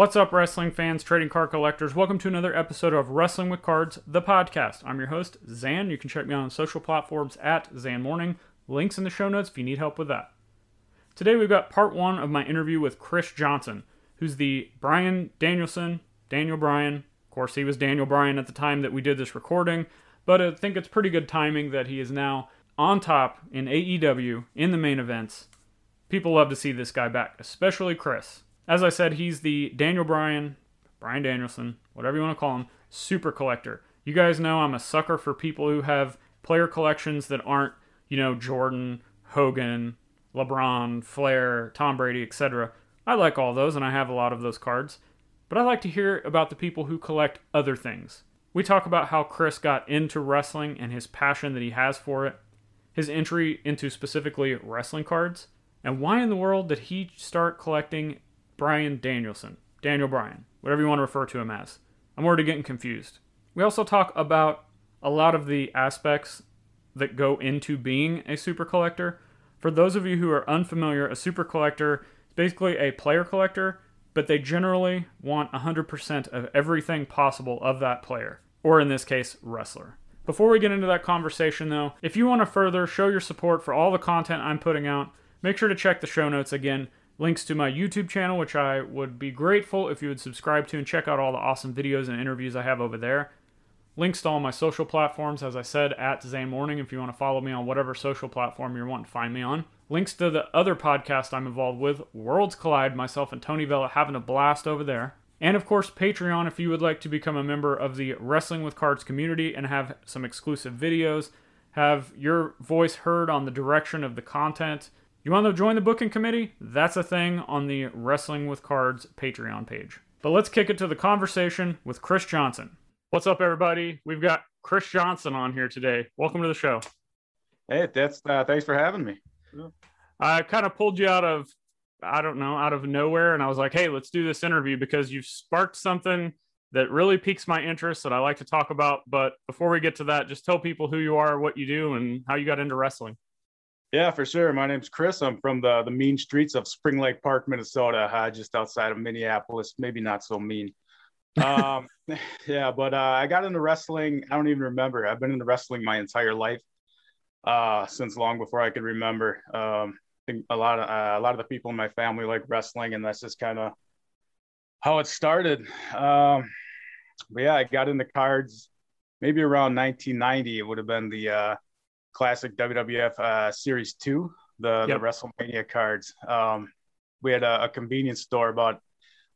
What's up, wrestling fans, trading card collectors? Welcome to another episode of Wrestling with Cards, the podcast. I'm your host, Zhan. You can check me out on social platforms at Zhan Morning. Links in the show notes if you need help with that. Today we've got part one of my interview with Chris Johnson, who's the Bryan Danielson, Daniel Bryan. Of course, he was Daniel Bryan at the time that we did this recording, but I think it's pretty good timing that he is now on top in AEW in the main events. People love to see this guy back, especially Chris. As I said, he's the Daniel Bryan, Bryan Danielson, whatever you want to call him, super collector. You guys know I'm a sucker for people who have player collections that aren't, you know, Jordan, Hogan, LeBron, Flair, Tom Brady, etc. I like all those and I have a lot of those cards. But I like to hear about the people who collect other things. We talk about how Chris got into wrestling and his passion that he has for it, his entry into specifically wrestling cards, and why in the world did he start collecting Bryan Danielson, Daniel Bryan, whatever you want to refer to him as. I'm already getting confused. We also talk about a lot of the aspects that go into being a super collector. For those of you who are unfamiliar, a super collector is basically a player collector, but they generally want 100% of everything possible of that player, or in this case, wrestler. Before we get into that conversation, though, if you want to further show your support for all the content I'm putting out, make sure to check the show notes again links to my YouTube channel, which I would be grateful if you would subscribe to and check out all the awesome videos and interviews I have over there. Links to all my social platforms, as I said, at Zhan Morning, if you want to follow me on whatever social platform you're wanting to find me on. Links to the other podcast I'm involved with, Worlds Collide, myself and Tony Vella having a blast over there. And of course, Patreon if you would like to become a member of the Wrestling with Cards community and have some exclusive videos, have your voice heard on the direction of the content, you want to join the booking committee? That's a thing on the Wrestling with Cards Patreon page. But let's kick it to the conversation with Chris Johnson. What's up, everybody? We've got Chris Johnson on here today. Welcome to the show. Hey, that's uh, thanks for having me. I kind of pulled you out of, I don't know, out of nowhere, and I was like, hey, let's do this interview because you've sparked something that really piques my interest that I like to talk about. But before we get to that, just tell people who you are, what you do, and how you got into wrestling. Yeah, for sure. My name's Chris. I'm from the the mean streets of Spring Lake Park, Minnesota, uh, just outside of Minneapolis. Maybe not so mean. Um, yeah, but uh, I got into wrestling. I don't even remember. I've been into wrestling my entire life, uh, since long before I could remember. Um, I think a lot of uh, a lot of the people in my family like wrestling, and that's just kind of how it started. Um, but yeah, I got into cards maybe around 1990. It would have been the uh, classic WWF uh, Series Two, the, yep. the WrestleMania cards. Um, we had a, a, convenience store about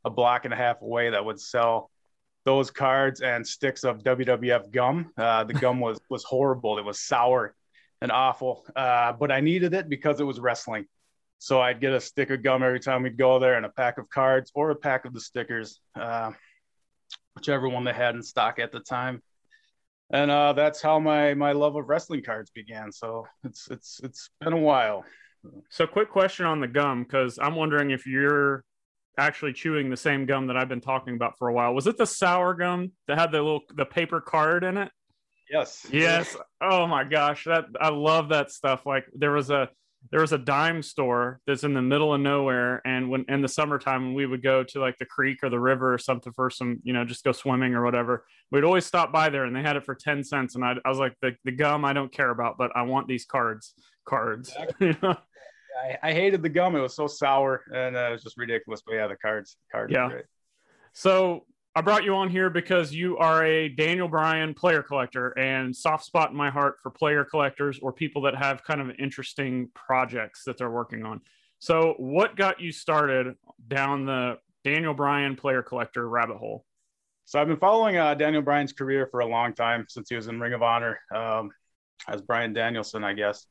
a block and a half away that would sell those cards and sticks of WWF gum. Uh, the gum was was horrible. It was sour and awful, uh, but I needed it because it was wrestling. So I'd get a stick of gum every time we'd go there, and a pack of cards or a pack of the stickers, uh, whichever one they had in stock at the time and uh, that's how my my love of wrestling cards began. So it's it's it's been a while. So, quick question on the gum because I'm wondering if you're actually chewing the same gum that I've been talking about for a while. Was it the sour gum that had the little the paper card in it? Yes. Yes. Oh my gosh, that I love that stuff. Like there was a there was a dime store that's in the middle of nowhere and when in the summertime when we would go to like the creek or the river or something for some you know just go swimming or whatever we'd always stop by there and they had it for 10 cents and i, I was like the, the gum i don't care about but i want these cards cards exactly. I, I, hated the gum it was so sour and uh, it was just ridiculous but yeah the cards cards yeah so I brought you on here because you are a Daniel Bryan player collector and soft spot in my heart for player collectors or people that have kind of interesting projects that they're working on. So, what got you started down the Daniel Bryan player collector rabbit hole? So, I've been following uh, Daniel Bryan's career for a long time since he was in Ring of Honor um, as Bryan Danielson, I guess.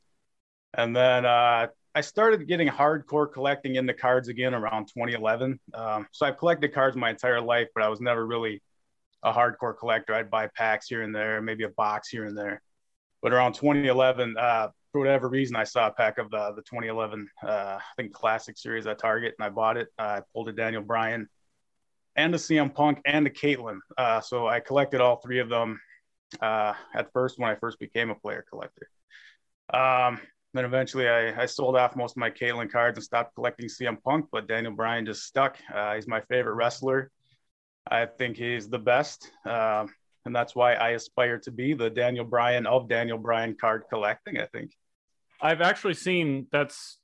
And then uh, I started getting hardcore collecting in the cards again around 2011. Um, so I've collected cards my entire life, but I was never really a hardcore collector. I'd buy packs here and there, maybe a box here and there. But around 2011, uh, for whatever reason, I saw a pack of the, the 2011, uh, I think Classic Series at Target, and I bought it. I pulled a Daniel Bryan and a CM Punk and a Kaitlyn. Uh, so I collected all three of them uh, at first when I first became a player collector. Um, then eventually I, I sold off most of my Kaitlyn cards and stopped collecting CM Punk, but Daniel Bryan just stuck. Uh, he's my favorite wrestler. I think he's the best. Uh, and that's why I aspire to be the Daniel Bryan of Daniel Bryan card collecting, I think. I've actually seen that's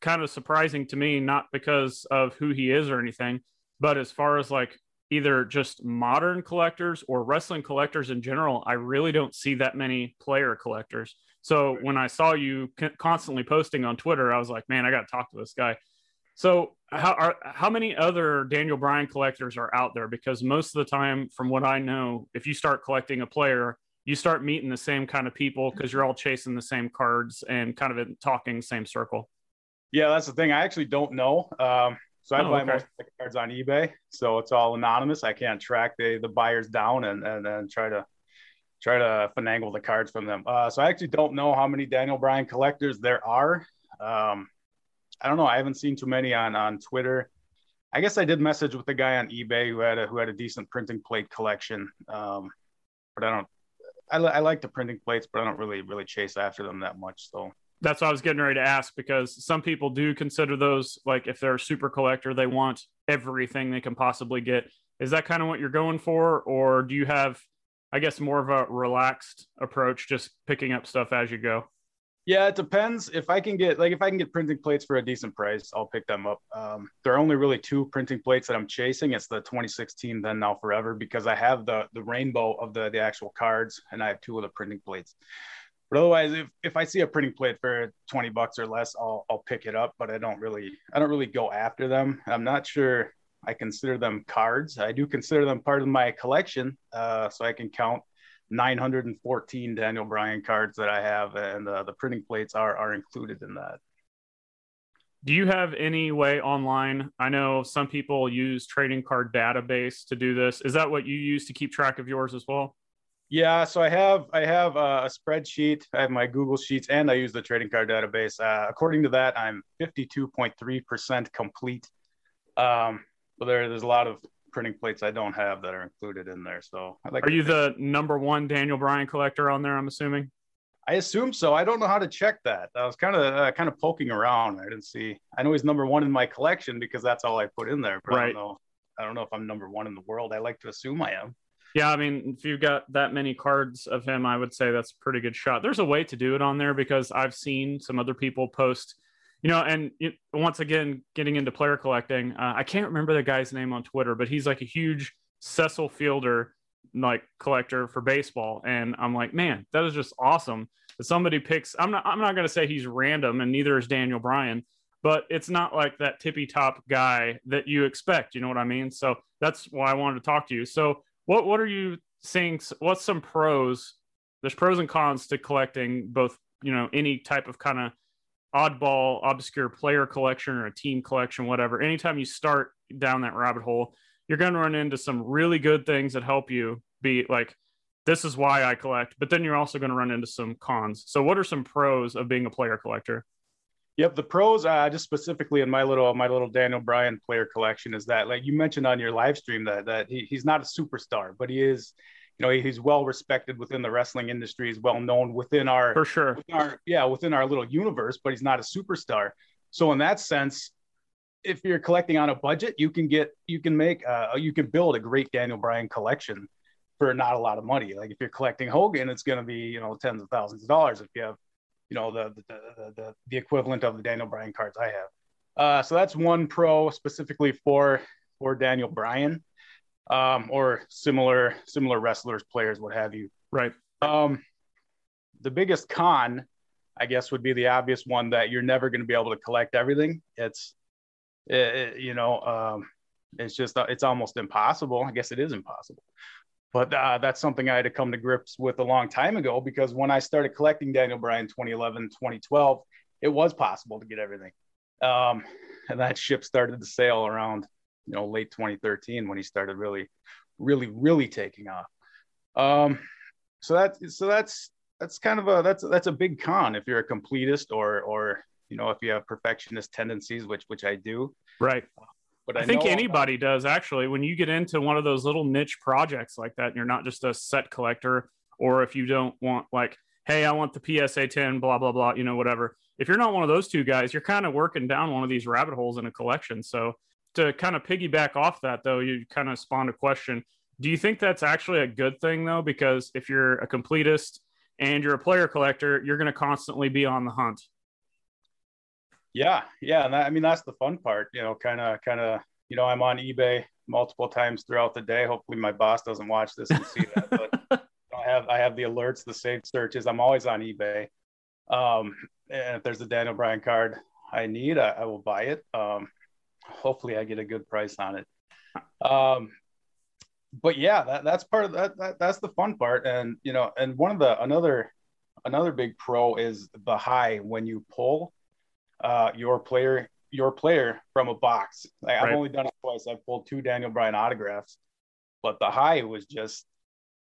kind of surprising to me, not because of who he is or anything, but as far as like either just modern collectors or wrestling collectors in general, I really don't see that many player collectors. So when I saw you constantly posting on Twitter, I was like, man, I got to talk to this guy. So how are how many other Daniel Bryan collectors are out there? Because most of the time, from what I know, if you start collecting a player, you start meeting the same kind of people because you're all chasing the same cards and kind of in talking same circle. Yeah, that's the thing. I actually don't know. Um, so I oh, buy okay. most of the cards on eBay, so it's all anonymous. I can't track the the buyers down and and, and try to try to finagle the cards from them. Uh, so I actually don't know how many Daniel Bryan collectors there are. Um, I don't know. I haven't seen too many on on Twitter. I guess I did message with the guy on eBay who had a who had a decent printing plate collection. Um, but I don't. I, I like the printing plates, but I don't really really chase after them that much. So that's what I was getting ready to ask because some people do consider those like if they're a super collector, they want everything they can possibly get. Is that kind of what you're going for, or do you have, I guess, more of a relaxed approach, just picking up stuff as you go? Yeah, it depends. If I can get like if I can get printing plates for a decent price, I'll pick them up. Um, there are only really two printing plates that I'm chasing. It's the 2016 Then Now Forever because I have the the rainbow of the the actual cards and I have two of the printing plates. But otherwise, if, if I see a printing plate for 20 bucks or less, I'll I'll pick it up. But I don't really I don't really go after them. I'm not sure I consider them cards. I do consider them part of my collection, uh, so I can count 914 Daniel Bryan cards that I have, and uh, the printing plates are are included in that. Do you have any way online? I know some people use trading card database to do this. Is that what you use to keep track of yours as well? Yeah, so I have I have a spreadsheet. I have my Google Sheets, and I use the trading card database. Uh, according to that, I'm 52.3 percent complete. Um, but there, there's a lot of printing plates I don't have that are included in there. So I like. Are you the number one Daniel Bryan collector on there? I'm assuming. I assume so. I don't know how to check that. I was kind of uh, kind of poking around. I didn't see. I know he's number one in my collection because that's all I put in there. But right. I don't know. I don't know if I'm number one in the world. I like to assume I am. Yeah, I mean, if you've got that many cards of him, I would say that's a pretty good shot. There's a way to do it on there because I've seen some other people post you know, and it, once again, getting into player collecting, uh, I can't remember the guy's name on Twitter, but he's like a huge Cecil Fielder like collector for baseball, and I'm like, man, that is just awesome. That somebody picks. I'm not. I'm not going to say he's random, and neither is Daniel Bryan, but it's not like that tippy top guy that you expect. You know what I mean? So that's why I wanted to talk to you. So what what are you saying? What's some pros? There's pros and cons to collecting both. You know, any type of kind of oddball, obscure player collection or a team collection, whatever, anytime you start down that rabbit hole, you're going to run into some really good things that help you be like, this is why I collect. But then you're also going to run into some cons. So, what are some pros of being a player collector? Yep, the pros, uh, just specifically in my little my little Daniel Bryan player collection, is that like you mentioned on your live stream that that he, he's not a superstar, but he is you know he's well respected within the wrestling industry. He's well known within our for sure. within our, yeah within our little universe but he's not a superstar. So in that sense if you're collecting on a budget you can get you can make uh, you can build a great daniel bryan collection for not a lot of money. Like if you're collecting hogan it's going to be you know tens of thousands of dollars if you have you know the the, the, the, the equivalent of the daniel bryan cards i have. Uh, so that's one pro specifically for for daniel bryan um, or similar similar wrestlers, players, what have you. Right. Um, the biggest con, I guess, would be the obvious one that you're never going to be able to collect everything. It's, it, you know, um, it's just it's almost impossible. I guess it is impossible. But uh, that's something I had to come to grips with a long time ago because when I started collecting Daniel Bryan 2011, 2012, it was possible to get everything. Um, and that ship started to sail around you know late 2013 when he started really really really taking off um so that's so that's that's kind of a that's that's a big con if you're a completist or or you know if you have perfectionist tendencies which which i do right but i, I think anybody about- does actually when you get into one of those little niche projects like that and you're not just a set collector or if you don't want like hey, I want the PSA 10, blah, blah, blah, you know, whatever. If you're not one of those two guys, you're kind of working down one of these rabbit holes in a collection. So to kind of piggyback off that, though, you kind of spawned a question. Do you think that's actually a good thing, though? Because if you're a completist and you're a player collector, you're going to constantly be on the hunt. Yeah, yeah, and that, I mean that's the fun part, you know, kind of, kind of, you know, I'm on eBay multiple times throughout the day. Hopefully, my boss doesn't watch this and see that, but I have I have the alerts, the saved searches. I'm always on eBay. Um, and if there's a Daniel Bryan card I need, I, I will buy it. Um, hopefully, I get a good price on it. Um, but yeah, that, that's part of that, that. That's the fun part, and you know, and one of the another another big pro is the high when you pull uh, your player your player from a box. Like, right. I've only done it twice. I've pulled two Daniel Bryan autographs, but the high was just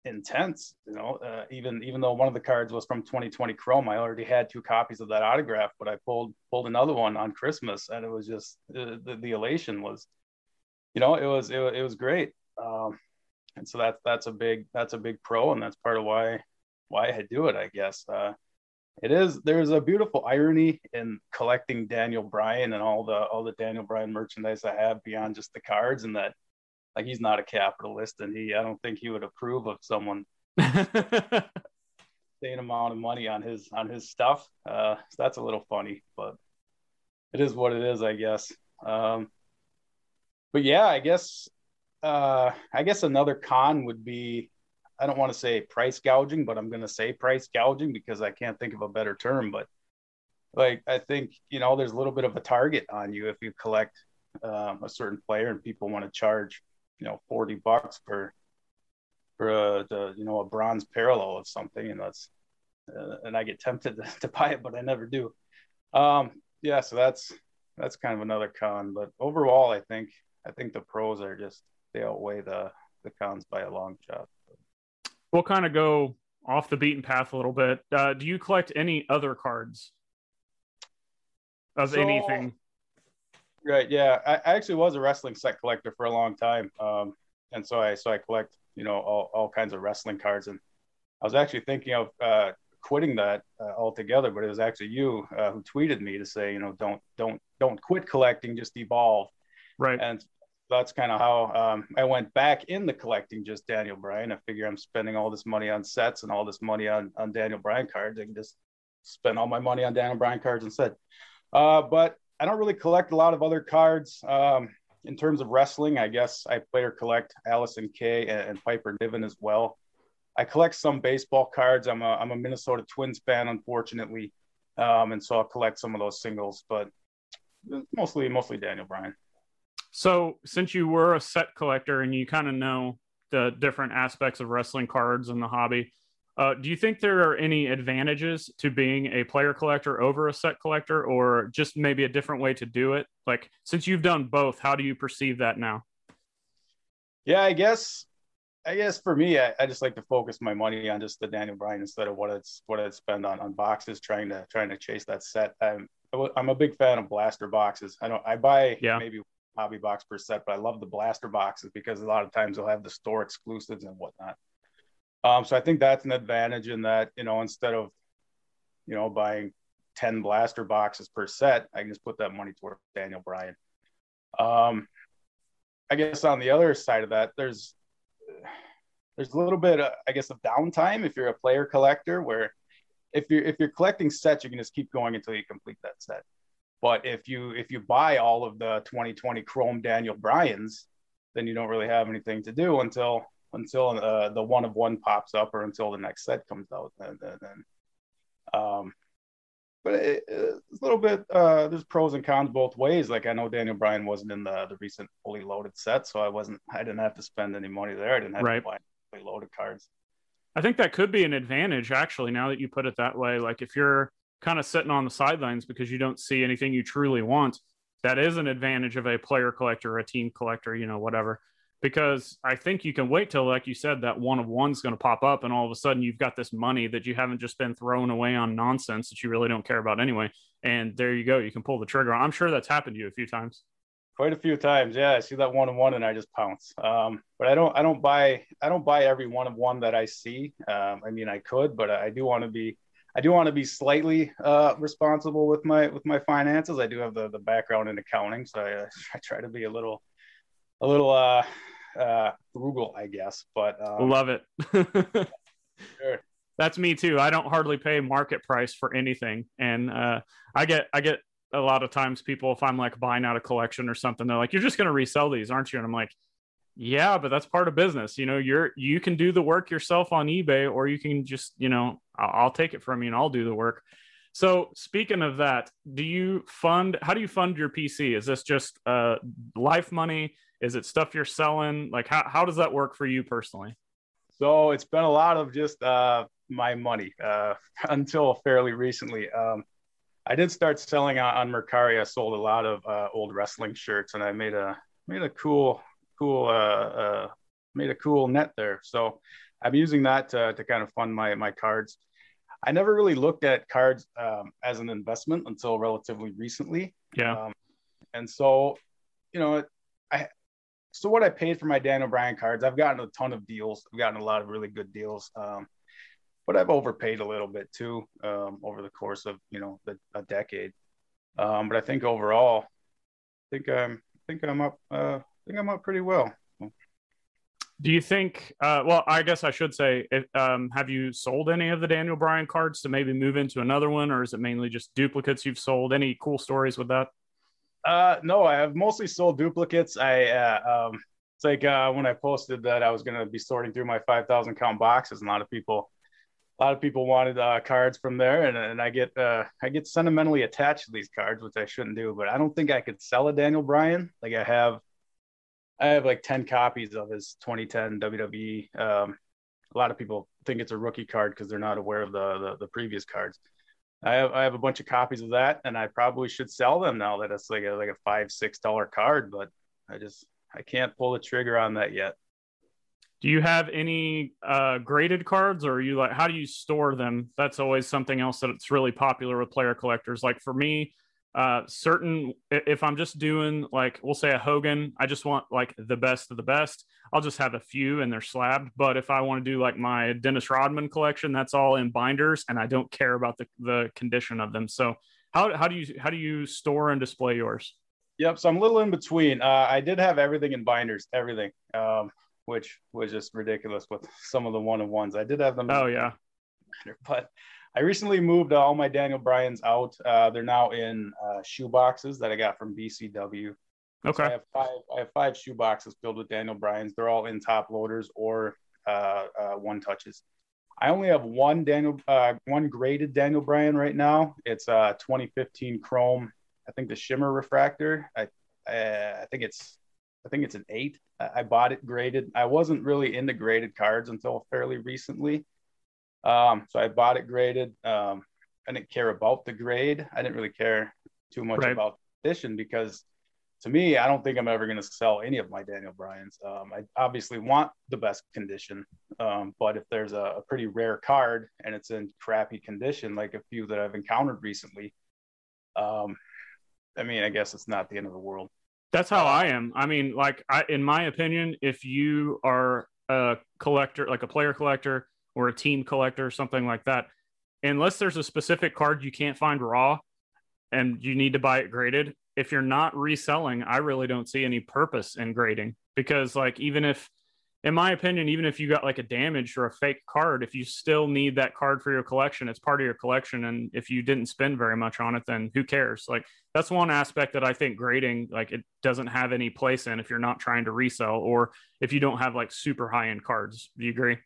intense. You know, uh, even even though one of the cards was from 2020 Chrome, I already had two copies of that autograph, but I pulled pulled another one on Christmas, and it was just uh, the, the elation was, you know, it was it, it was great. Um, and so that's that's a big that's a big pro, and that's part of why why I do it, I guess. Uh, it is there's a beautiful irony in collecting Daniel Bryan and all the all the Daniel Bryan merchandise I have beyond just the cards, and that like he's not a capitalist, and he I don't think he would approve of someone same amount of money on his on his stuff. Uh, so that's a little funny, but it is what it is, I guess. Um, but yeah, I guess uh, I guess another con would be I don't want to say price gouging, but I'm going to say price gouging because I can't think of a better term. But like, I think, you know, there's a little bit of a target on you if you collect um, a certain player and people want to charge, you know, 40 bucks for, for a, the, you know, a bronze parallel of something. And that's, uh, and I get tempted to, to, buy it, but I never do. Um, yeah. So that's, that's kind of another con, but overall, I think, I think the pros are just, they outweigh the, the cons by a long shot we'll kind of go off the beaten path a little bit. Uh, do you collect any other cards of so, anything? Right. Yeah, I, I, actually was a wrestling set collector for a long time, um, and so I so I collect you know all, all kinds of wrestling cards, and I was actually thinking of uh, quitting that uh, altogether, but it was actually you uh, who tweeted me to say you know don't don't don't quit collecting, just evolve. Right. And that's kind of how um, I went back in the collecting just Daniel Bryan. I figure I'm spending all this money on sets and all this money on, on Daniel Bryan cards. I can just spend all my money on Daniel Bryan cards instead. Uh, but I don't really collect a lot of other cards. Um, in terms of wrestling, I guess I play or collect Allysin Kay and, and Piper Niven as well. I collect some baseball cards. I'm a, I'm a Minnesota Twins fan, unfortunately. Um, and so I'll collect some of those singles, but mostly, mostly Daniel Bryan. So, since you were a set collector and you kind of know the different aspects of wrestling cards and the hobby, uh, do you think there are any advantages to being a player collector over a set collector, or just maybe a different way to do it? Like, since you've done both, how do you perceive that now? Yeah, I guess, I guess for me, I, I just like to focus my money on just the Daniel Bryan instead of what it's what I spend on on boxes, trying to trying to chase that set. I'm I'm a big fan of blaster boxes. I don't I buy yeah. maybe hobby box per set, but I love the blaster boxes because a lot of times they'll have the store exclusives and whatnot. Um, so I think that's an advantage in that, you know, instead of, you know, buying 10 blaster boxes per set, I can just put that money toward Daniel Bryan. Um, I guess on the other side of that, there's, there's a little bit, of, I guess, of downtime if you're a player collector where if you're, if you're collecting sets, you can just keep going until you complete that set. But if you if you buy all of the 2020 Chrome Daniel Bryans, then you don't really have anything to do until until uh, the one of one pops up or until the next set comes out. And then, um, but it, it's a little bit. Uh, there's pros and cons both ways. Like I know Daniel Bryan wasn't in the the recent fully loaded set, so I wasn't. I didn't have to spend any money there. I didn't have right. to buy fully loaded cards. I think that could be an advantage, actually. Now that you put it that way, like if you're kind of sitting on the sidelines because you don't see anything you truly want, that is an advantage of a player collector, a team collector, you know, whatever. Because I think you can wait till, like you said, that one of one's going to pop up, and all of a sudden you've got this money that you haven't just been thrown away on nonsense that you really don't care about anyway. And there you go, you can pull the trigger. I'm sure that's happened to you a few times. Quite a few times, yeah. I see that one of one, and I just pounce. Um, but I don't, I don't buy, I don't buy every one of one that I see. Um, I mean, I could, but I do want to be I do want to be slightly uh, responsible with my with my finances. I do have the the background in accounting, so I, I try to be a little a little uh, uh, frugal, I guess. But um, love it. sure. That's me too. I don't hardly pay market price for anything, and uh, I get I get a lot of times people if I'm like buying out a collection or something, they're like, "You're just going to resell these, aren't you?" And I'm like, "Yeah, but that's part of business. You know, you're you can do the work yourself on eBay, or you can just you know I'll, I'll take it from you and I'll do the work." So speaking of that, do you fund? How do you fund your PC? Is this just uh, life money? Is it stuff you're selling? Like how how does that work for you personally? So it's been a lot of just uh, my money uh, until fairly recently. Um, I did start selling on, on Mercari. I sold a lot of uh, old wrestling shirts, and I made a made a cool cool uh, uh, made a cool net there. So I'm using that to, to kind of fund my my cards. I never really looked at cards um, as an investment until relatively recently. Yeah. Um, and so, you know, I so what I paid for my Daniel Bryan cards, I've gotten a ton of deals. I've gotten a lot of really good deals. Um, but I've overpaid a little bit too um, over the course of you know the, a decade. Um, but I think overall, I think I'm I think I'm up. Uh, I think I'm up pretty well. Do you think? Uh, well, I guess I should say, if, um, have you sold any of the Daniel Bryan cards to maybe move into another one, or is it mainly just duplicates you've sold? Any cool stories with that? Uh, no, I have mostly sold duplicates. I uh, um, it's like uh, when I posted that I was going to be sorting through my five thousand count boxes, and a lot of people a lot of people wanted uh, cards from there, and, and I get uh, I get sentimentally attached to these cards, which I shouldn't do. But I don't think I could sell a Daniel Bryan. Like I have, I have like ten copies of his 2010 WWE. Um, a lot of people think it's a rookie card because they're not aware of the, the, the previous cards. I have I have a bunch of copies of that, and I probably should sell them now that it's like a like a five six dollar card. But I just I can't pull the trigger on that yet. Do you have any uh, graded cards, or are you like how do you store them? That's always something else that's really popular with player collectors. Like for me, uh, certain if I'm just doing like we'll say a Hogan, I just want like the best of the best. I'll just have a few and they're slabbed. But if I want to do like my Dennis Rodman collection, that's all in binders, and I don't care about the the condition of them. So how how do you how do you store and display yours? Yep. So I'm a little in between. Uh, I did have everything in binders, everything. Um, which was just ridiculous with some of the one of ones. I did have them. Oh yeah. But I recently moved all my Daniel Bryans out. Uh, they're now in uh, shoe boxes that I got from BCW. Okay. So I have five. I have five shoe boxes filled with Daniel Bryans. They're all in top loaders or uh, uh one touches. I only have one Daniel, uh, one graded Daniel Bryan right now. It's a uh, 2015 Chrome. I think the shimmer refractor. I, I think it's I think it's an eight. I bought it graded. I wasn't really into graded cards until fairly recently. Um, so I bought it graded. Um, I didn't care about the grade. I didn't really care too much right. about edition because to me, I don't think I'm ever going to sell any of my Daniel Bryans. Um, I obviously want the best condition, um, but if there's a, a, pretty rare card and it's in crappy condition, like a few that I've encountered recently, um, I mean, I guess it's not the end of the world. That's how I am. I mean, like, I, in my opinion, if you are a collector, like a player collector or a team collector, or something like that, unless there's a specific card you can't find raw and you need to buy it graded, if you're not reselling, I really don't see any purpose in grading because, like, even if in my opinion, even if you got like a damaged or a fake card, if you still need that card for your collection, it's part of your collection. And if you didn't spend very much on it, then who cares? Like that's one aspect that I think grading, like it doesn't have any place in if you're not trying to resell or if you don't have like super high end cards. Do you agree?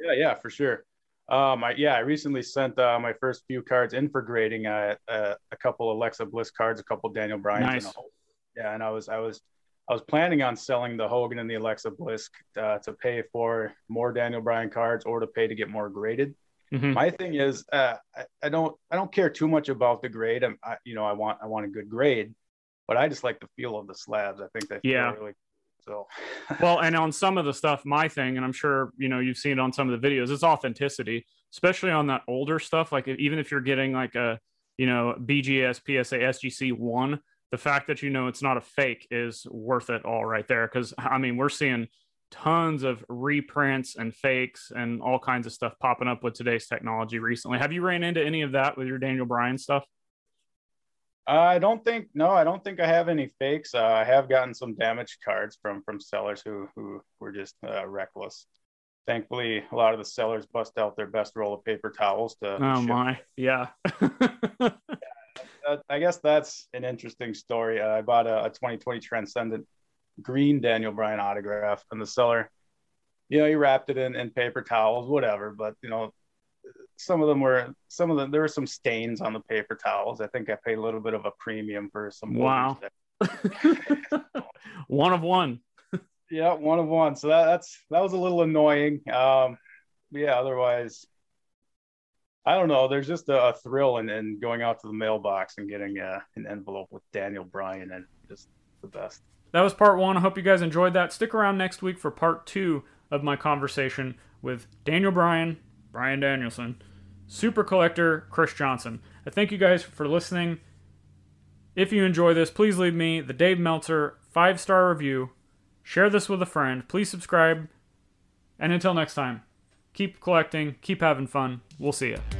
Yeah, yeah, for sure. Um, I, yeah, I recently sent uh, my first few cards in for grading. Uh, uh, a couple Alexa Bliss cards, a couple Daniel Bryan. Nice. yeah, and I was I was I was planning on selling the Hogan and the Alexa Bliss uh, to pay for more Daniel Bryan cards or to pay to get more graded. Mm-hmm. My thing is, uh, I, I, don't I don't care too much about the grade. I'm, I, you know, I want I want a good grade, but I just like the feel of the slabs. I think they feel yeah. really so. well, and on some of the stuff, my thing, and I'm sure you know you've seen it on some of the videos, it's authenticity, especially on that older stuff. Like even if you're getting like a you know BGS, PSA, SGC one the fact that you know it's not a fake is worth it all right there. Because I mean, we're seeing tons of reprints and fakes and all kinds of stuff popping up with today's technology recently. Have you ran into any of that with your Daniel Bryan stuff? I don't think no, I don't think I have any fakes. Uh, I have gotten some damaged cards from from sellers who who were just uh, reckless. Thankfully, a lot of the sellers bust out their best roll of paper towels to. Oh ship. my, yeah. yeah. I guess that's an interesting story. Uh, I bought a, a 2020 Transcendent green Daniel Bryan autograph, and the seller, you know, he wrapped it in, in paper towels, whatever. But you know, some of them were some of them there were some stains on the paper towels. I think I paid a little bit of a premium for some. Wow. one of one. yeah, one of one. So that, that's that was a little annoying. Um, yeah. Otherwise, I don't know. There's just a, a thrill in, in, going out to the mailbox and getting uh, an envelope with Daniel Bryan and just the best. That was part one. I hope you guys enjoyed that. Stick around next week for part two of my conversation with Daniel Bryan, Bryan Danielson, super collector Chris Johnson. I thank you guys for listening. If you enjoy this, please leave me the Dave Meltzer five star review. Share this with a friend. Please subscribe. And until next time, keep collecting, keep having fun. We'll see you.